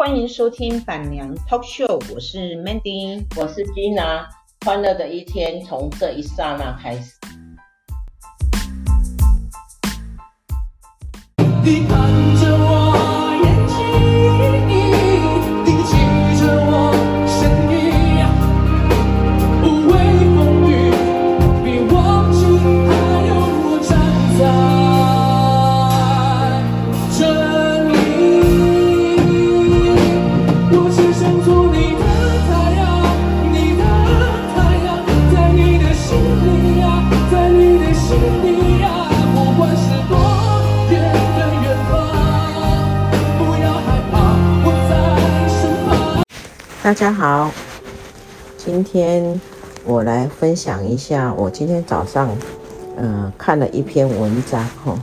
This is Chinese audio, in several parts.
欢迎收听板娘 Talk Show，我是 Mandy，我是 Gina，欢乐的一天从这一刹那开始。你看着我大家好，今天我来分享一下，我今天早上，呃，看了一篇文章，哈，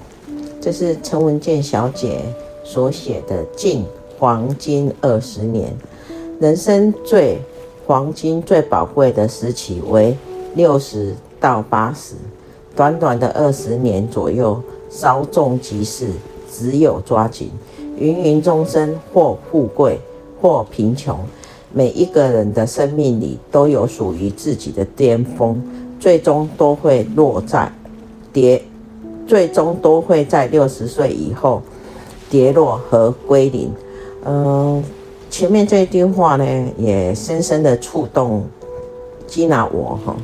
这是陈文健小姐所写的《敬黄金二十年》，人生最黄金、最宝贵的时期为六十到八十，短短的二十年左右，稍纵即逝，只有抓紧，芸芸众生，或富贵，或贫穷。每一个人的生命里都有属于自己的巅峰，最终都会落在跌，最终都会在六十岁以后跌落和归零。嗯，前面这一句话呢，也深深的触动吉娜我哈，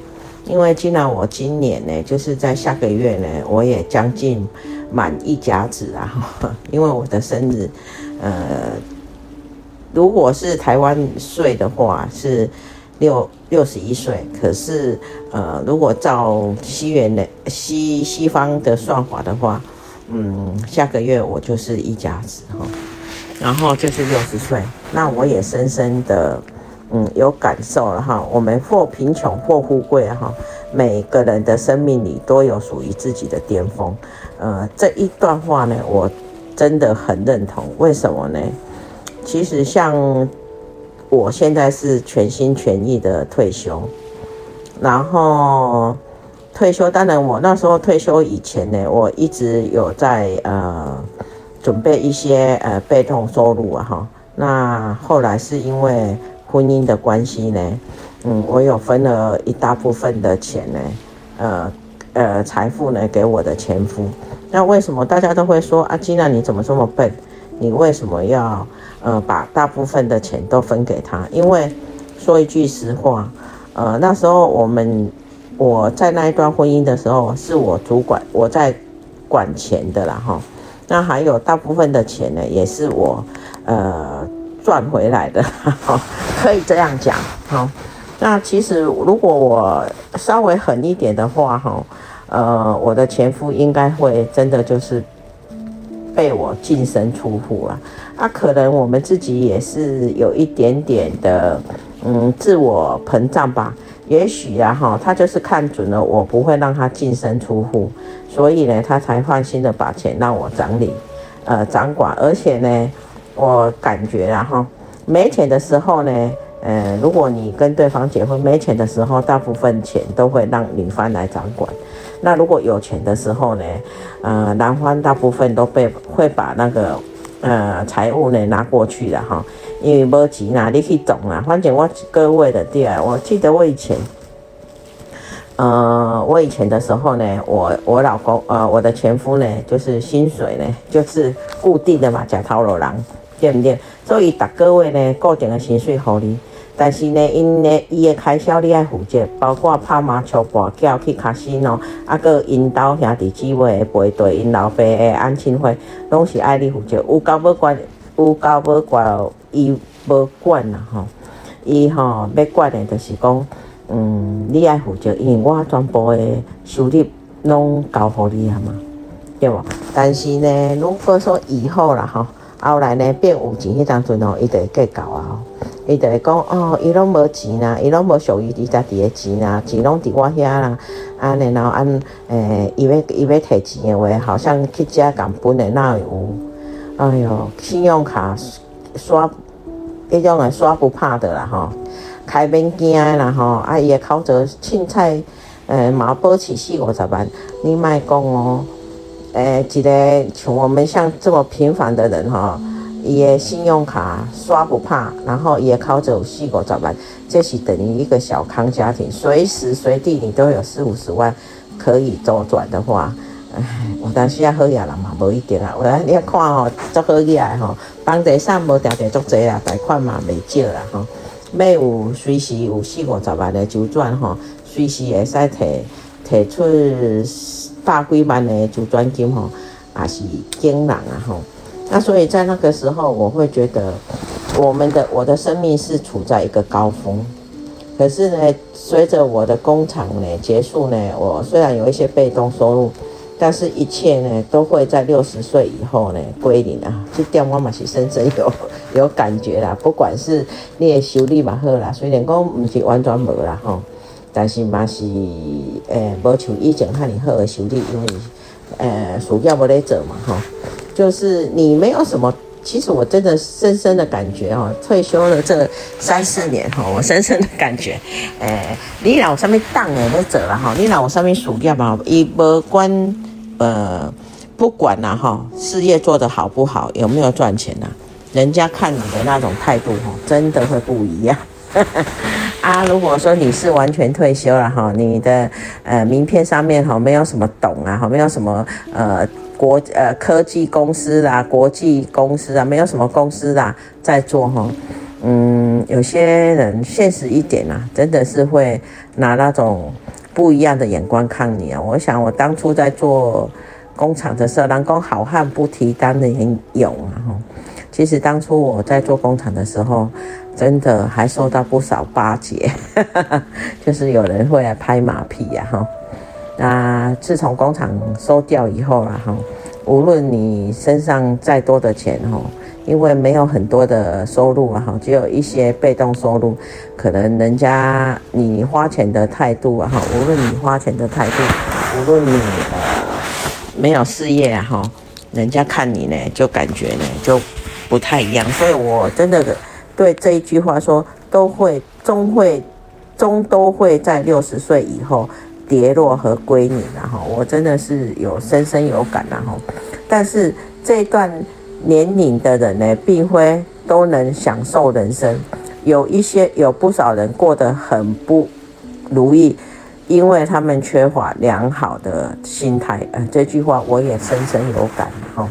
因为吉娜我今年呢，就是在下个月呢，我也将近满一甲子啊，因为我的生日，呃。如果是台湾税的话，是六六十一岁。可是，呃，如果照西元的西西方的算法的话，嗯，下个月我就是一甲子哈，然后就是六十岁。那我也深深的，嗯，有感受了哈。我们或贫穷或富贵哈，每个人的生命里都有属于自己的巅峰。呃，这一段话呢，我真的很认同。为什么呢？其实像我现在是全心全意的退休，然后退休，当然我那时候退休以前呢，我一直有在呃准备一些呃被动收入啊哈。那后来是因为婚姻的关系呢，嗯，我有分了一大部分的钱呢，呃呃财富呢给我的前夫。那为什么大家都会说啊，吉娜你怎么这么笨？你为什么要？呃，把大部分的钱都分给他，因为说一句实话，呃，那时候我们我在那一段婚姻的时候，是我主管，我在管钱的啦哈。那还有大部分的钱呢，也是我呃赚回来的哈，可以这样讲哈。那其实如果我稍微狠一点的话哈，呃，我的前夫应该会真的就是。被我净身出户了，啊，可能我们自己也是有一点点的，嗯，自我膨胀吧。也许啊，哈，他就是看准了我不会让他净身出户，所以呢，他才放心的把钱让我整理，呃，掌管。而且呢，我感觉啊，哈，没钱的时候呢，呃，如果你跟对方结婚没钱的时候，大部分钱都会让女方来掌管。那如果有钱的时候呢，呃，男方大部分都被会把那个呃财务呢拿过去的哈，因为没钱啊，你去总啊，反正我各位的第二，我记得我以前，呃，我以前的时候呢，我我老公呃我的前夫呢，就是薪水呢就是固定的嘛，假套路人，对不对？所以大各位呢固定的薪水给你。但是呢，因呢，伊的开销你爱负责，包括拍麻将、博缴去卡西诺，啊个引导兄弟姊妹的陪对，因老爸的安亲费，拢是爱你负责。有够要管，有够要管，伊无管啦吼。伊吼要管的，就是讲，嗯，你爱负责，因为我全部的收入拢交互你啊嘛，对无？但是呢，如果说以后啦吼，后来呢变有钱迄当阵哦，伊就会计较啊。伊就会讲哦，伊拢无钱啦，伊拢无属于伊家己的钱啦，钱拢伫我遐啦。啊，然后按诶，伊要伊要提钱的话，好像去遮共本的哪有？哎哟，信用卡刷，迄种诶刷不怕的啦吼，开免惊的啦吼。啊，伊的口罩凊彩诶，嘛保起四五十万，你莫讲哦。诶，一个像我们像这么平凡的人吼。伊的信用卡刷不怕，然后也靠着有四五十万，这是等于一个小康家庭，随时随地你都有四五十万可以周转的话，唉，有当时啊好野人嘛，无一定啊。我来你看吼，足好野的吼，房地产无条件足济啦，贷款嘛未少啦吼，要有随时有四五十万的周转吼，随时会使提提出百几万的周转金吼。也，是惊人啊！吼，那所以在那个时候，我会觉得我们的我的生命是处在一个高峰。可是呢，随着我的工厂呢结束呢，我虽然有一些被动收入，但是一切呢都会在六十岁以后呢归零啊。这点我嘛是深深有有感觉啦。不管是你的收入嘛好啦，虽然讲不是完全无啦吼，但是嘛是诶无像以前遐尔好的收入，因为。呃，暑假我得走嘛，哈，就是你没有什么，其实我真的深深的感觉哦，退休了这三四年哈，我深深的感觉，呃，你老上面当我都走了哈，你老上面暑假嘛，一无关，呃，不管了哈，事业做得好不好，有没有赚钱呐，人家看你的那种态度哈，真的会不一样。啊，如果说你是完全退休了哈，你的呃名片上面哈没有什么懂啊，哈没有什么呃国呃科技公司啦、国际公司啊，没有什么公司啦在做哈，嗯，有些人现实一点啊，真的是会拿那种不一样的眼光看你啊。我想我当初在做工厂的时候，人讲好汉不提当年勇啊哈。其实当初我在做工厂的时候，真的还受到不少巴结，就是有人会来拍马屁呀，哈。那自从工厂收掉以后了，哈，无论你身上再多的钱，哈，因为没有很多的收入啊，哈，只有一些被动收入，可能人家你花钱的态度啊，哈，无论你花钱的态度，无论你呃没有事业啊，哈，人家看你呢，就感觉呢，就。不太一样，所以我真的对这一句话说，都会终会终都会在六十岁以后跌落和归零，然后我真的是有深深有感，然后，但是这段年龄的人呢，并非都能享受人生，有一些有不少人过得很不如意，因为他们缺乏良好的心态。呃，这句话我也深深有感，哈，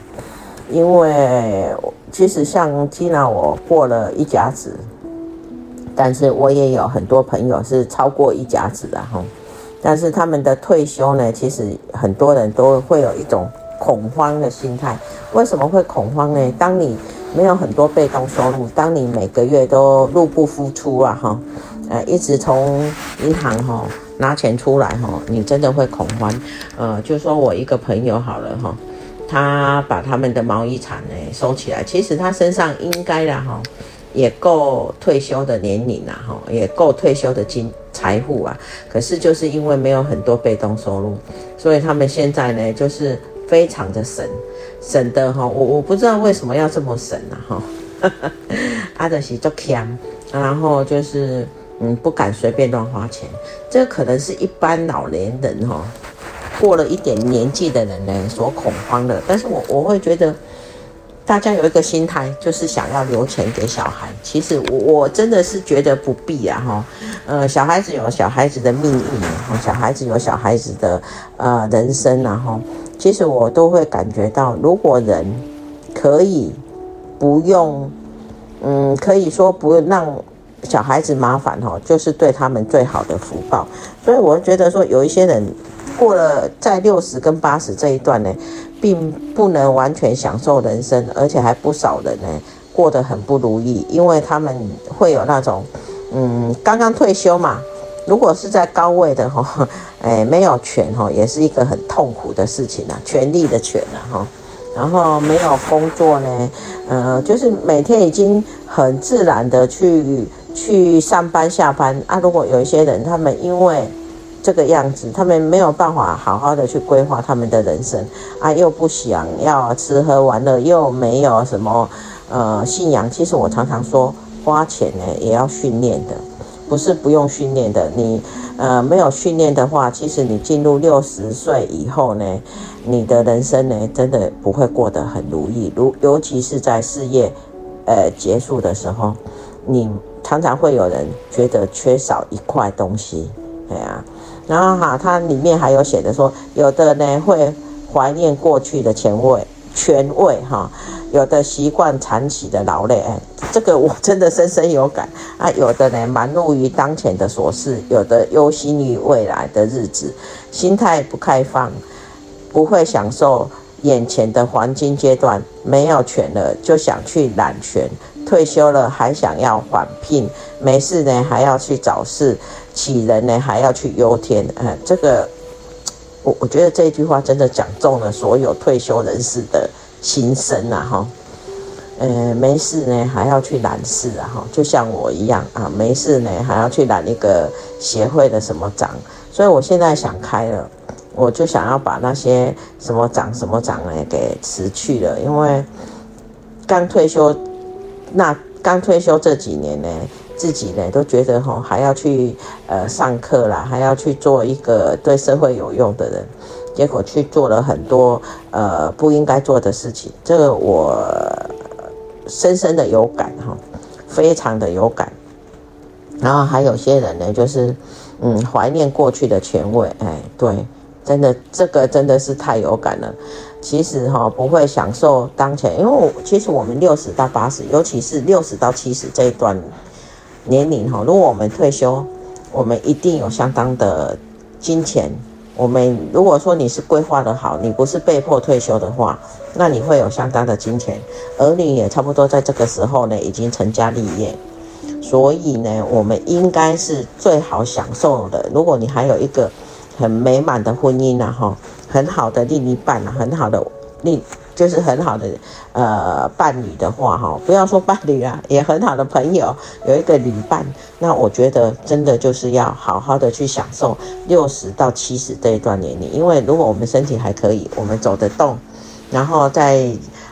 因为。其实像吉娜，我过了一甲子，但是我也有很多朋友是超过一甲子的哈。但是他们的退休呢，其实很多人都会有一种恐慌的心态。为什么会恐慌呢？当你没有很多被动收入，当你每个月都入不敷出啊哈，呃，一直从银行哈拿钱出来哈，你真的会恐慌。呃，就说我一个朋友好了哈。他把他们的毛衣厂呢收起来，其实他身上应该的哈，也够退休的年龄了哈，也够退休的金财富啊。可是就是因为没有很多被动收入，所以他们现在呢就是非常的省，省的哈，我我不知道为什么要这么省啊哈。阿德西做强，然后就是嗯不敢随便乱花钱，这可能是一般老年人哈。过了一点年纪的人呢，所恐慌的。但是我我会觉得，大家有一个心态，就是想要留钱给小孩。其实我我真的是觉得不必啊，哈，呃，小孩子有小孩子的命运，哈，小孩子有小孩子的呃人生，然后其实我都会感觉到，如果人可以不用，嗯，可以说不让小孩子麻烦，哈，就是对他们最好的福报。所以我觉得说，有一些人。过了在六十跟八十这一段呢，并不能完全享受人生，而且还不少人呢过得很不如意，因为他们会有那种，嗯，刚刚退休嘛，如果是在高位的哈，哎，没有权哈，也是一个很痛苦的事情啊，权力的权啊哈，然后没有工作呢，呃，就是每天已经很自然的去去上班下班啊，如果有一些人他们因为这个样子，他们没有办法好好的去规划他们的人生啊，又不想要吃喝玩乐，又没有什么呃信仰。其实我常常说，花钱呢也要训练的，不是不用训练的。你呃没有训练的话，其实你进入六十岁以后呢，你的人生呢真的不会过得很如意。如尤其是在事业呃结束的时候，你常常会有人觉得缺少一块东西，对啊。然后哈，它里面还有写的说，有的呢会怀念过去的前卫。权位哈，有的习惯长期的劳累，哎，这个我真的深深有感啊。有的呢忙碌于当前的琐事，有的忧心于未来的日子，心态不开放，不会享受眼前的黄金阶段。没有权了就想去揽权，退休了还想要返聘，没事呢还要去找事，杞人呢还要去忧天，哎，这个。我我觉得这句话真的讲中了所有退休人士的心声啊！哈，呃，没事呢还要去揽事啊！哈，就像我一样啊，没事呢还要去揽一个协会的什么长，所以我现在想开了，我就想要把那些什么长什么长呢给辞去了，因为刚退休，那刚退休这几年呢。自己呢都觉得吼还要去呃上课啦，还要去做一个对社会有用的人，结果去做了很多呃不应该做的事情，这个我深深的有感哈，非常的有感。然后还有些人呢，就是嗯怀念过去的权位，哎，对，真的这个真的是太有感了。其实哈不会享受当前，因为我其实我们六十到八十，尤其是六十到七十这一段。年龄哈，如果我们退休，我们一定有相当的金钱。我们如果说你是规划的好，你不是被迫退休的话，那你会有相当的金钱。儿女也差不多在这个时候呢，已经成家立业。所以呢，我们应该是最好享受的。如果你还有一个很美满的婚姻啊，哈，很好的另一半，很好的另。就是很好的呃伴侣的话哈，不要说伴侣啊，也很好的朋友，有一个旅伴，那我觉得真的就是要好好的去享受六十到七十这一段年龄，因为如果我们身体还可以，我们走得动，然后在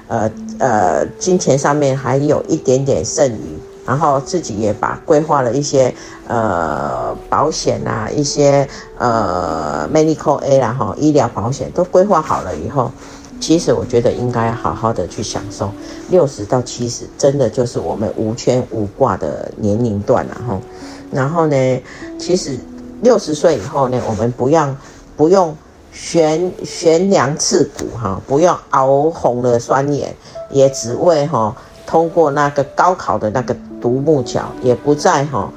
呃呃金钱上面还有一点点剩余，然后自己也把规划了一些呃保险啊，一些呃 medical A 啦哈，医疗保险都规划好了以后。其实我觉得应该好好的去享受六十到七十，真的就是我们无牵无挂的年龄段了哈。然后呢，其实六十岁以后呢，我们不要不用悬悬梁刺股哈，不用熬红了双眼，也只为哈通过那个高考的那个独木桥，也不再哈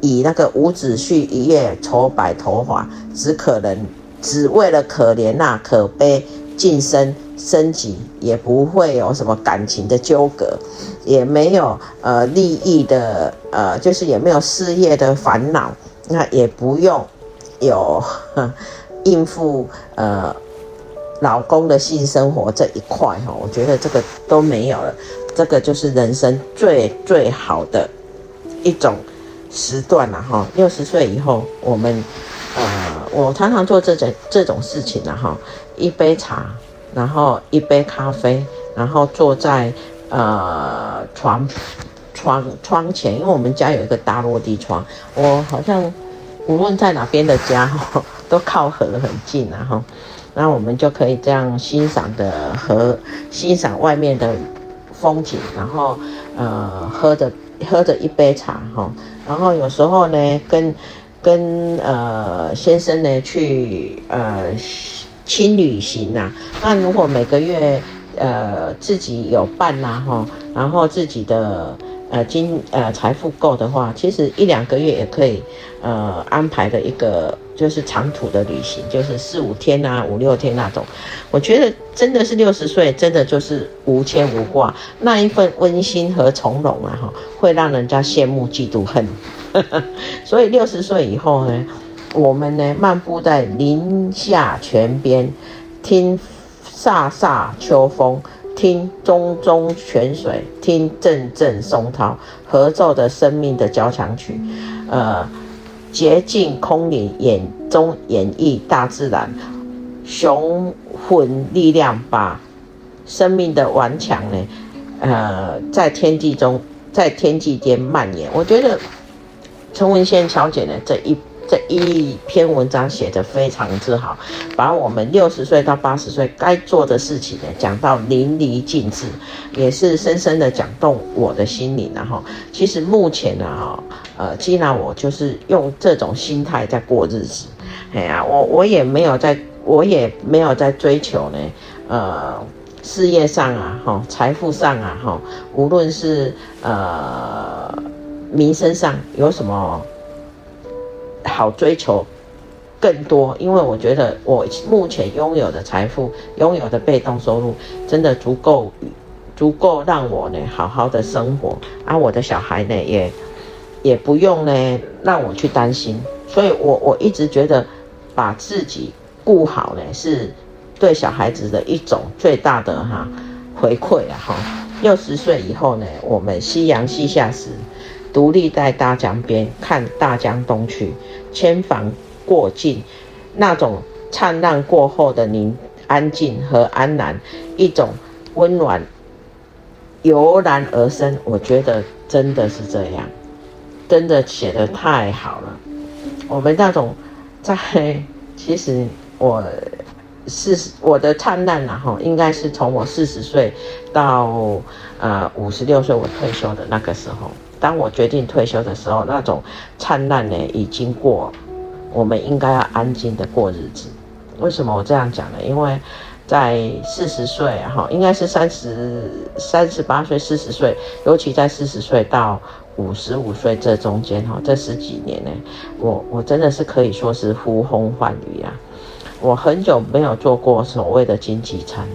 以那个伍子胥一夜愁白头发，只可能只为了可怜那可悲晋升。升级也不会有什么感情的纠葛，也没有呃利益的呃，就是也没有事业的烦恼，那也不用有应付呃老公的性生活这一块哈，我觉得这个都没有了，这个就是人生最最好的一种时段了哈。六十岁以后，我们呃，我常常做这种这种事情了哈，一杯茶。然后一杯咖啡，然后坐在呃床窗窗前，因为我们家有一个大落地窗，我好像无论在哪边的家哈，都靠河很近啊哈，那我们就可以这样欣赏的河，欣赏外面的风景，然后呃喝着喝着一杯茶哈，然后有时候呢跟跟呃先生呢去呃。轻旅行呐、啊，那如果每个月呃自己有伴呐哈，然后自己的呃金呃财富够的话，其实一两个月也可以呃安排的一个就是长途的旅行，就是四五天呐、啊、五六天那种。我觉得真的是六十岁，真的就是无牵无挂，那一份温馨和从容啊哈，会让人家羡慕嫉妒恨。所以六十岁以后呢？我们呢，漫步在林下泉边，听飒飒秋风，听淙淙泉水，听阵阵松涛，合奏的生命的交响曲。呃，洁净空灵，眼中演绎大自然，雄浑力量，把生命的顽强呢，呃，在天地中，在天地间蔓延。我觉得。陈文宪小姐呢这一这一篇文章写得非常之好，把我们六十岁到八十岁该做的事情呢讲到淋漓尽致，也是深深的讲动我的心灵然后其实目前呢哈，呃，既然我就是用这种心态在过日子，哎呀，我我也没有在，我也没有在追求呢，呃。事业上啊，哈，财富上啊，哈，无论是呃名声上有什么好追求更多，因为我觉得我目前拥有的财富、拥有的被动收入，真的足够足够让我呢好好的生活，而、我的小孩呢也也不用呢让我去担心，所以我我一直觉得把自己顾好呢是。对小孩子的一种最大的哈回馈啊哈，六十岁以后呢，我们夕阳西下时，独立在大江边看大江东去，千帆过尽，那种灿烂过后的宁安静和安然，一种温暖油然而生。我觉得真的是这样，真的写得太好了。我们那种在，其实我。四十，我的灿烂啊，哈，应该是从我四十岁到呃五十六岁我退休的那个时候。当我决定退休的时候，那种灿烂呢已经过，我们应该要安静的过日子。为什么我这样讲呢？因为在四十岁哈，应该是三十三十八岁、四十岁，尤其在四十岁到五十五岁这中间哈，这十几年呢，我我真的是可以说是呼风唤雨啊。我很久没有做过所谓的经济餐，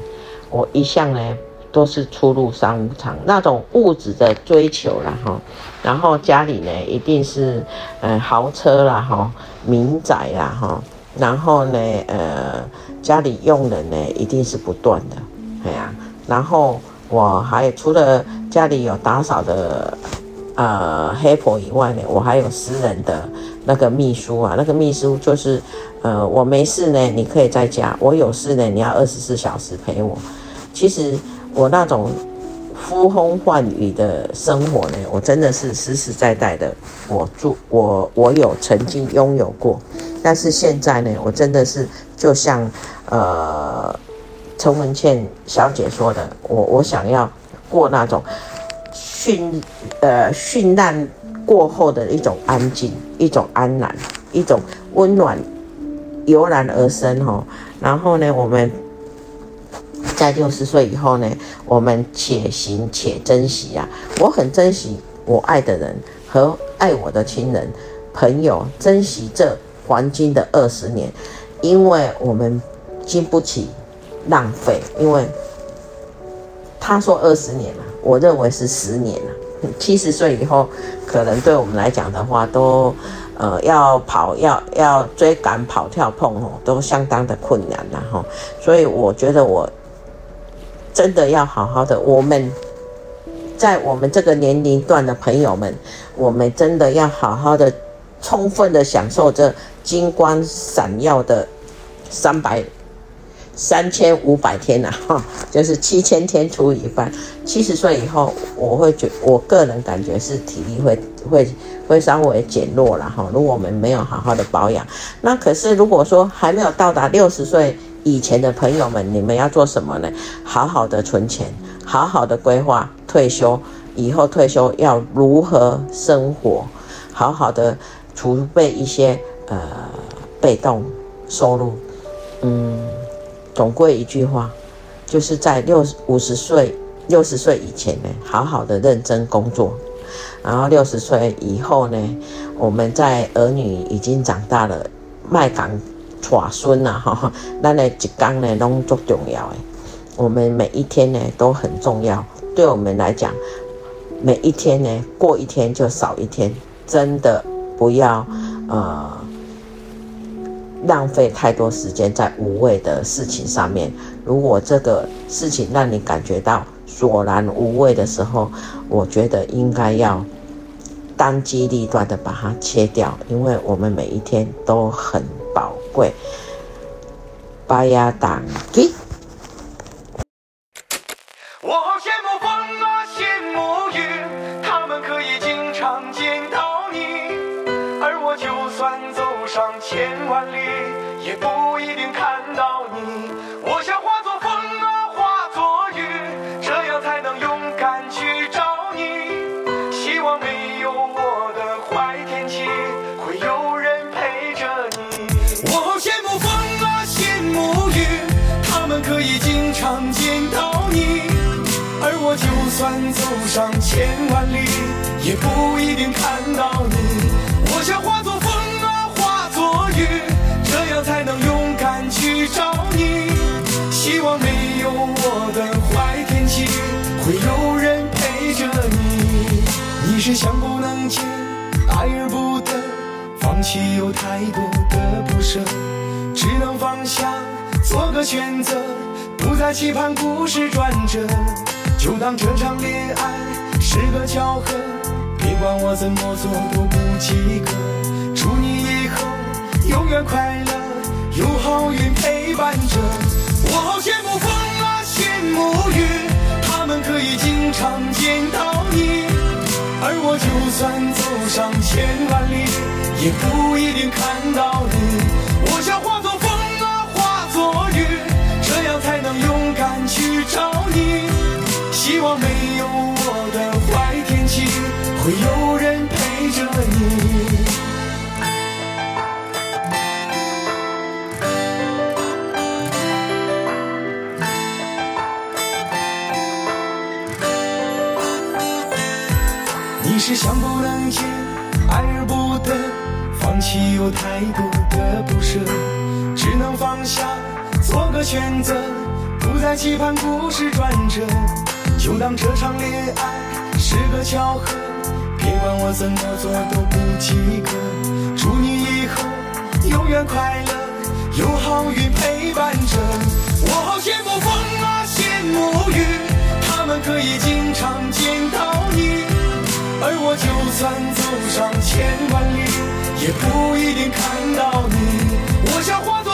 我一向呢都是出入商务舱，那种物质的追求啦哈，然后家里呢一定是嗯豪车啦哈，民宅啦哈，然后呢呃家里佣人呢一定是不断的，哎呀，然后我还除了家里有打扫的呃黑婆以外呢，我还有私人的那个秘书啊，那个秘书就是。呃，我没事呢，你可以在家；我有事呢，你要二十四小时陪我。其实我那种呼风唤雨的生活呢，我真的是实实在在的，我住我我有曾经拥有过。但是现在呢，我真的是就像呃陈文茜小姐说的，我我想要过那种绚呃绚烂过后的一种安静，一种安然，一种温暖。油然而生哈，然后呢，我们在六十岁以后呢，我们且行且珍惜啊！我很珍惜我爱的人和爱我的亲人、朋友，珍惜这黄金的二十年，因为我们经不起浪费。因为他说二十年了，我认为是十年了。七十岁以后，可能对我们来讲的话，都。呃，要跑，要要追赶、跑跳碰哦，都相当的困难了哈。所以我觉得我真的要好好的，我们在我们这个年龄段的朋友们，我们真的要好好的、充分的享受这金光闪耀的三百。三千五百天呐、哈，就是七千天除以一半。七十岁以后，我会觉，我个人感觉是体力会会会稍微减弱了哈。如果我们没有好好的保养，那可是如果说还没有到达六十岁以前的朋友们，你们要做什么呢？好好的存钱，好好的规划退休以后退休要如何生活，好好的储备一些呃被动收入，嗯。总归一句话，就是在六五十岁、六十岁以前呢，好好的认真工作；然后六十岁以后呢，我们在儿女已经长大了，卖港娶孙呐，哈，那呢一缸呢都足重要诶。我们每一天呢都很重要，对我们来讲，每一天呢过一天就少一天，真的不要呃。浪费太多时间在无谓的事情上面。如果这个事情让你感觉到索然无味的时候，我觉得应该要当机立断的把它切掉，因为我们每一天都很宝贵。巴亚党给。常见到你。而我就算走上千万里，也不一定看到你。我想化作风啊，化作雨，这样才能勇敢去找你。希望没有我的坏天气，会有人陪着你。你是想不能见，爱而不得，放弃有太多的不舍，只能放下，做个选择，不再期盼故事转折，就当这场恋爱是个巧合。别管我怎么做都不及格，祝你以后永远快乐，有好运陪伴着。我好羡慕风啊，羡慕雨，他们可以经常见到你。而我就算走上千万里，也不一定看到你。我想化作能勇敢去找你。希望没有我的坏天气，会有人陪着你。你是想不能见，爱而不得，放弃有太多的不舍，只能放下，做个选择，不再期盼故事转折，就当这场恋爱是个巧合，别管我怎么做都不及格，祝你以后永远快乐，有好运陪伴着。我好羡慕风啊，羡慕雨，他们可以经常见到你。而我就算走上千万里，也不一定看到你。我想化作。